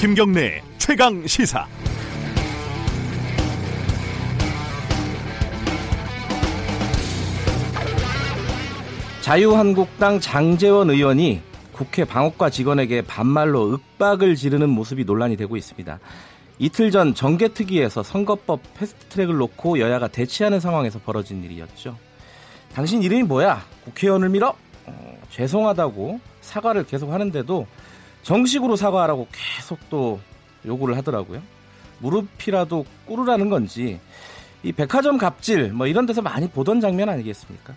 김경래 최강 시사. 자유한국당 장재원 의원이 국회 방역과 직원에게 반말로 윽박을 지르는 모습이 논란이 되고 있습니다. 이틀 전 정개특위에서 선거법 패스트트랙을 놓고 여야가 대치하는 상황에서 벌어진 일이었죠. 당신 이름이 뭐야? 국회의원을 밀어? 어, 죄송하다고 사과를 계속 하는데도 정식으로 사과하라고 계속 또 요구를 하더라고요. 무릎이라도 꿇으라는 건지 이 백화점 갑질 뭐 이런 데서 많이 보던 장면 아니겠습니까?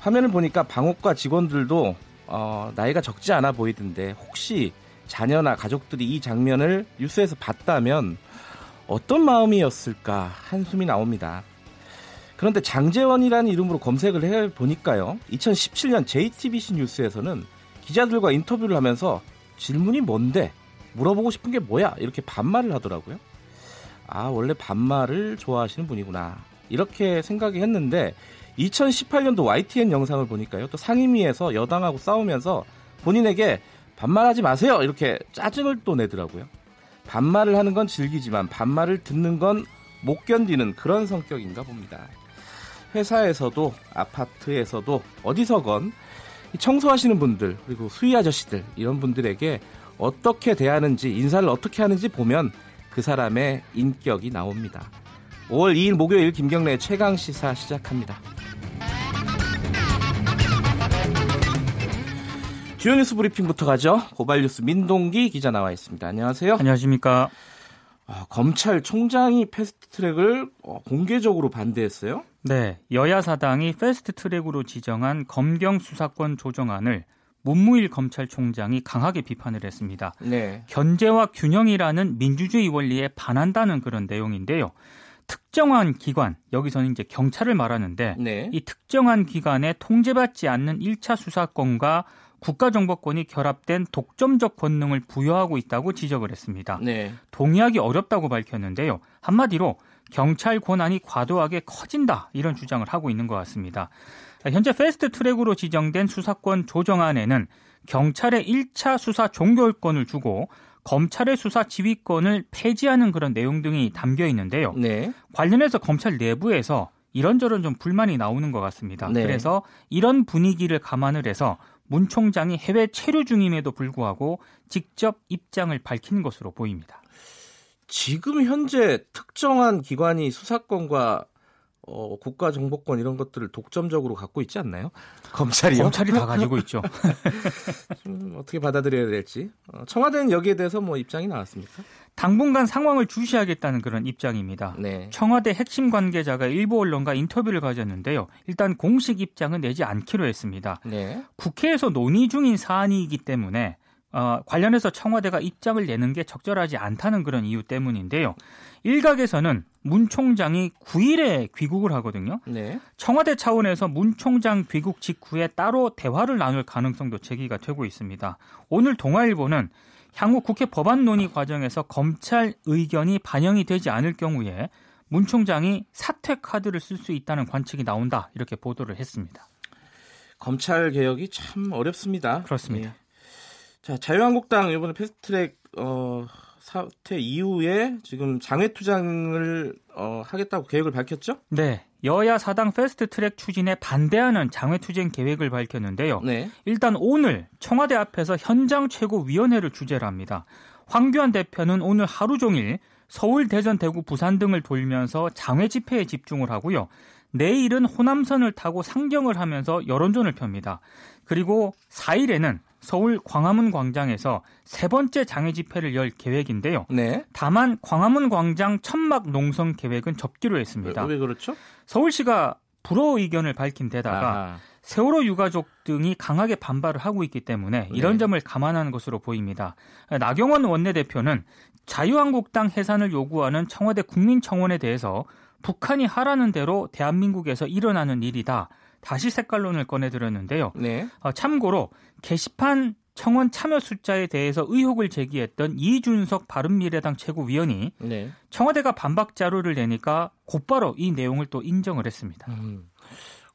화면을 보니까 방옥과 직원들도 어, 나이가 적지 않아 보이던데 혹시 자녀나 가족들이 이 장면을 뉴스에서 봤다면 어떤 마음이었을까 한숨이 나옵니다. 그런데 장재원이라는 이름으로 검색을 해 보니까요. 2017년 JTBC 뉴스에서는 기자들과 인터뷰를 하면서 질문이 뭔데 물어보고 싶은 게 뭐야 이렇게 반말을 하더라고요. 아 원래 반말을 좋아하시는 분이구나 이렇게 생각이 했는데 2018년도 YTN 영상을 보니까요. 또 상임위에서 여당하고 싸우면서 본인에게 반말하지 마세요. 이렇게 짜증을 또 내더라고요. 반말을 하는 건 즐기지만 반말을 듣는 건 못 견디는 그런 성격인가 봅니다. 회사에서도 아파트에서도 어디서건 청소하시는 분들 그리고 수위 아저씨들 이런 분들에게 어떻게 대하는지 인사를 어떻게 하는지 보면 그 사람의 인격이 나옵니다. 5월 2일 목요일 김경래 최강 시사 시작합니다. 주요 뉴스 브리핑부터 가죠. 고발뉴스 민동기 기자 나와 있습니다. 안녕하세요. 안녕하십니까. 아, 검찰총장이 패스트트랙을 어, 공개적으로 반대했어요. 네, 여야 사당이 패스트트랙으로 지정한 검경 수사권 조정안을 문무일 검찰총장이 강하게 비판을 했습니다. 네. 견제와 균형이라는 민주주의 원리에 반한다는 그런 내용인데요. 특정한 기관, 여기서는 이제 경찰을 말하는데 네. 이 특정한 기관에 통제받지 않는 1차 수사권과 국가정보권이 결합된 독점적 권능을 부여하고 있다고 지적을 했습니다. 네. 동의하기 어렵다고 밝혔는데요. 한마디로 경찰 권한이 과도하게 커진다 이런 주장을 하고 있는 것 같습니다. 현재 패스트 트랙으로 지정된 수사권 조정안에는 경찰의 1차 수사 종결권을 주고 검찰의 수사 지휘권을 폐지하는 그런 내용 등이 담겨 있는데요. 네. 관련해서 검찰 내부에서 이런저런 좀 불만이 나오는 것 같습니다. 네. 그래서 이런 분위기를 감안을 해서 문 총장이 해외 체류 중임에도 불구하고 직접 입장을 밝힌 것으로 보입니다. 지금 현재 특정한 기관이 수사권과 어, 국가 정보권 이런 것들을 독점적으로 갖고 있지 않나요? 검찰이요? 검찰이 다 가지고 있죠. 좀 어떻게 받아들여야 될지. 어, 청와대는 여기에 대해서 뭐 입장이 나왔습니까? 당분간 상황을 주시하겠다는 그런 입장입니다. 네. 청와대 핵심 관계자가 일부 언론과 인터뷰를 가졌는데요. 일단 공식 입장은 내지 않기로 했습니다. 네. 국회에서 논의 중인 사안이기 때문에 어, 관련해서 청와대가 입장을 내는 게 적절하지 않다는 그런 이유 때문인데요. 일각에서는 문 총장이 9일에 귀국을 하거든요. 네. 청와대 차원에서 문 총장 귀국 직후에 따로 대화를 나눌 가능성도 제기가 되고 있습니다. 오늘 동아일보는 향후 국회 법안 논의 과정에서 검찰 의견이 반영이 되지 않을 경우에 문 총장이 사퇴 카드를 쓸 수 있다는 관측이 나온다 이렇게 보도를 했습니다. 검찰 개혁이 참 어렵습니다. 그렇습니다. 네. 자 자유한국당 이번에 패스트트랙 어, 사태 이후에 지금 장외 투쟁을 어, 하겠다고 계획을 밝혔죠? 네. 여야 사당 패스트 트랙 추진에 반대하는 장외 투쟁 계획을 밝혔는데요. 네. 일단 오늘 청와대 앞에서 현장 최고위원회를 주재를 합니다. 황교안 대표는 오늘 하루 종일 서울, 대전, 대구, 부산 등을 돌면서 장외 집회에 집중을 하고요. 내일은 호남선을 타고 상경을 하면서 여론전을 펴니다. 그리고 4일에는 서울 광화문 광장에서 세 번째 장애 집회를 열 계획인데요. 네. 다만 광화문 광장 천막 농성 계획은 접기로 했습니다. 왜, 왜 그렇죠? 서울시가 불허 의견을 밝힌 데다가 아 세월호 유가족 등이 강하게 반발을 하고 있기 때문에 이런 네. 점을 감안하는 것으로 보입니다. 나경원 원내대표는 자유한국당 해산을 요구하는 청와대 국민청원에 대해서 북한이 하라는 대로 대한민국에서 일어나는 일이다. 다시 색깔론을 꺼내드렸는데요. 네. 어, 참고로 게시판 청원 참여 숫자에 대해서 의혹을 제기했던 이준석 바른미래당 최고위원이 네. 청와대가 반박 자료를 내니까 곧바로 이 내용을 또 인정을 했습니다. 음.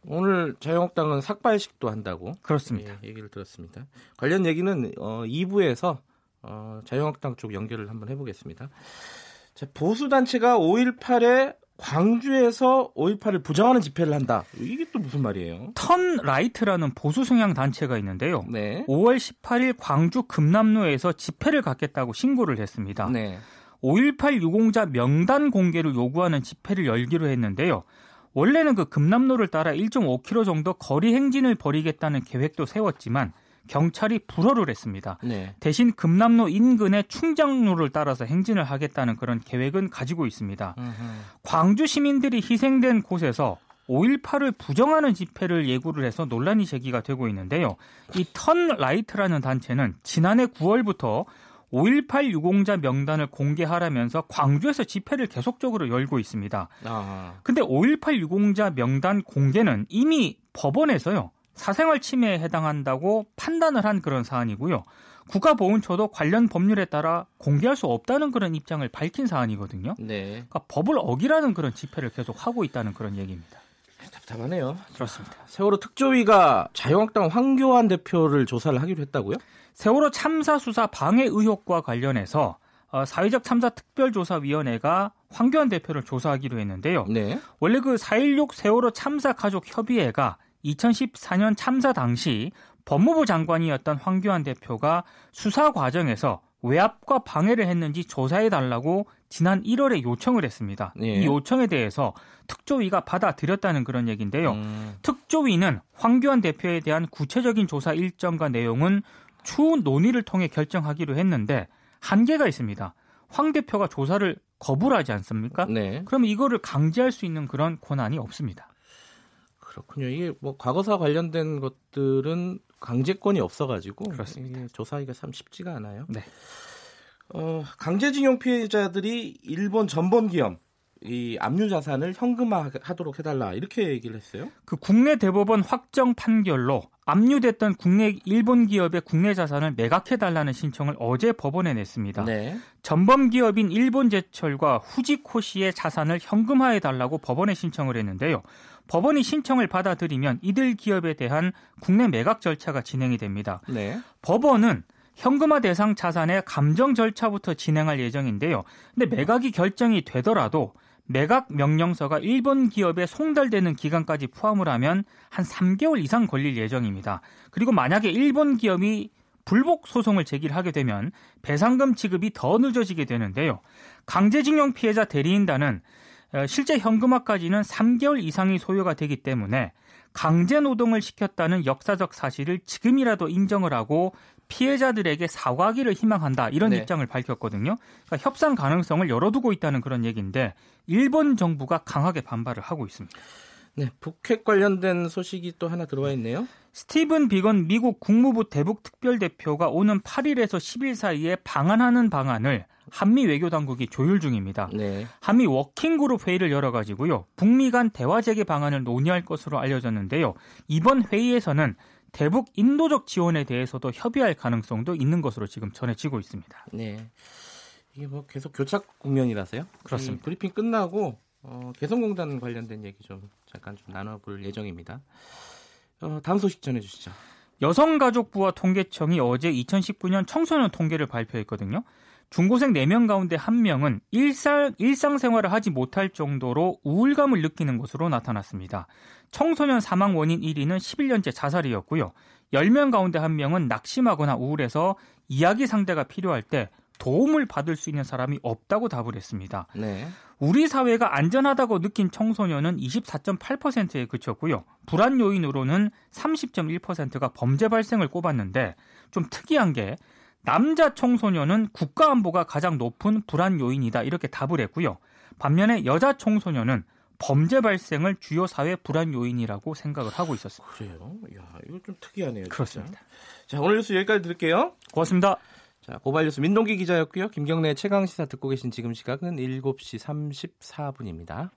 오늘 자유한국당은 삭발식도 한다고 그렇습니다. 예, 얘기를 들었습니다. 관련 얘기는 어, 2부에서 어, 자유한국당 쪽 연결을 한번 해보겠습니다. 자, 보수 단체가 5.18에 광주에서 5.18을 부정하는 집회를 한다. 이게 또 무슨 말이에요? Turn Right라는 보수 성향 단체가 있는데요. 네. 5월 18일 광주 금남로에서 집회를 갖겠다고 신고를 했습니다. 네. 5.18 유공자 명단 공개를 요구하는 집회를 열기로 했는데요. 원래는 그 금남로를 따라 1.5km 정도 거리 행진을 벌이겠다는 계획도 세웠지만 경찰이 불허를 했습니다. 네. 대신 금남로 인근의 충장로를 따라서 행진을 하겠다는 그런 계획은 가지고 있습니다. 으흠. 광주 시민들이 희생된 곳에서 5.18을 부정하는 집회를 예고를 해서 논란이 제기가 되고 있는데요. 이 Turn Right라는 단체는 지난해 9월부터 5.18 유공자 명단을 공개하라면서 광주에서 집회를 계속적으로 열고 있습니다. 아. 근데 5.18 유공자 명단 공개는 이미 법원에서요. 사생활 침해에 해당한다고 판단을 한 그런 사안이고요. 국가보훈처도 관련 법률에 따라 공개할 수 없다는 그런 입장을 밝힌 사안이거든요. 네. 그러니까 법을 어기라는 그런 집회를 계속 하고 있다는 그런 얘기입니다. 답답하네요. 그렇습니다. 세월호 특조위가 자유한국당 황교안 대표를 조사를 하기로 했다고요? 세월호 참사 수사 방해 의혹과 관련해서 어, 사회적 참사 특별조사위원회가 황교안 대표를 조사하기로 했는데요. 네. 원래 그 4.16 세월호 참사 가족 협의회가 2014년 참사 당시 법무부 장관이었던 황교안 대표가 수사 과정에서 외압과 방해를 했는지 조사해 달라고 지난 1월에 요청을 했습니다. 예. 이 요청에 대해서 특조위가 받아들였다는 그런 얘기인데요. 음. 특조위는 황교안 대표에 대한 구체적인 조사 일정과 내용은 추후 논의를 통해 결정하기로 했는데 한계가 있습니다. 황 대표가 조사를 거부를 하지 않습니까? 네. 그러면 이거를 강제할 수 있는 그런 권한이 없습니다. 그렇군요. 이게 뭐 과거사 관련된 것들은 강제권이 없어가지고 그렇습니다. 조사하기가 참 쉽지가 않아요. 네. 어, 강제징용 피해자들이 일본 전범기업 이 압류 자산을 현금화하도록 해달라 이렇게 얘기를 했어요. 그 국내 대법원 확정 판결로 압류됐던 국내 일본 기업의 국내 자산을 매각해달라는 신청을 어제 법원에 냈습니다. 네. 전범 기업인 일본제철과 후지코시의 자산을 현금화해달라고 법원에 신청을 했는데요. 법원이 신청을 받아들이면 이들 기업에 대한 국내 매각 절차가 진행이 됩니다. 네. 법원은 현금화 대상 자산의 감정 절차부터 진행할 예정인데요. 근데 매각이 결정이 되더라도 매각 명령서가 일본 기업에 송달되는 기간까지 포함을 하면 한 3개월 이상 걸릴 예정입니다. 그리고 만약에 일본 기업이 불복 소송을 제기를 하게 되면 배상금 지급이 더 늦어지게 되는데요. 강제징용 피해자 대리인단은 어, 실제 현금화까지는 3개월 이상이 소요가 되기 때문에 강제 노동을 시켰다는 역사적 사실을 지금이라도 인정을 하고 피해자들에게 사과하기를 희망한다 이런 네. 입장을 밝혔거든요. 그러니까 협상 가능성을 열어두고 있다는 그런 얘기인데 일본 정부가 강하게 반발을 하고 있습니다. 네, 북핵 관련된 소식이 또 하나 들어와 있네요. 스티븐 비건 미국 국무부 대북 특별대표가 오는 8일에서 10일 사이에 방한하는 방안을 한미 외교 당국이 조율 중입니다. 네. 한미 워킹그룹 회의를 열어가지고요. 북미 간 대화 재개 방안을 논의할 것으로 알려졌는데요. 이번 회의에서는 대북 인도적 지원에 대해서도 협의할 가능성도 있는 것으로 지금 전해지고 있습니다. 네. 이게 뭐 계속 교착 국면이라서요? 그렇습니다. 브리핑 끝나고 어, 개성공단 관련된 얘기 좀 잠깐 좀 나눠볼 예정입니다. 어, 다음 소식 전해주시죠. 여성가족부와 통계청이 어제 2019년 청소년 통계를 발표했거든요. 중고생 4명 가운데 1명은 일상, 일상생활을 하지 못할 정도로 우울감을 느끼는 것으로 나타났습니다. 청소년 사망 원인 1위는 11년째 자살이었고요. 10명 가운데 1명은 낙심하거나 우울해서 이야기 상대가 필요할 때 도움을 받을 수 있는 사람이 없다고 답을 했습니다. 네. 우리 사회가 안전하다고 느낀 청소년은 24.8%에 그쳤고요. 불안 요인으로는 30.1%가 범죄 발생을 꼽았는데 좀 특이한 게 남자 청소년은 국가 안보가 가장 높은 불안 요인이다 이렇게 답을 했고요. 반면에 여자 청소년은 범죄 발생을 주요 사회 불안 요인이라고 생각을 하고 있었습니다. 그래요? 야, 이거 좀 특이하네요. 진짜. 그렇습니다. 자, 오늘 뉴스 여기까지 들을게요. 고맙습니다. 자, 고발 뉴스 민동기 기자였고요. 김경래 최강 시사 듣고 계신 지금 시각은 7시 34분입니다.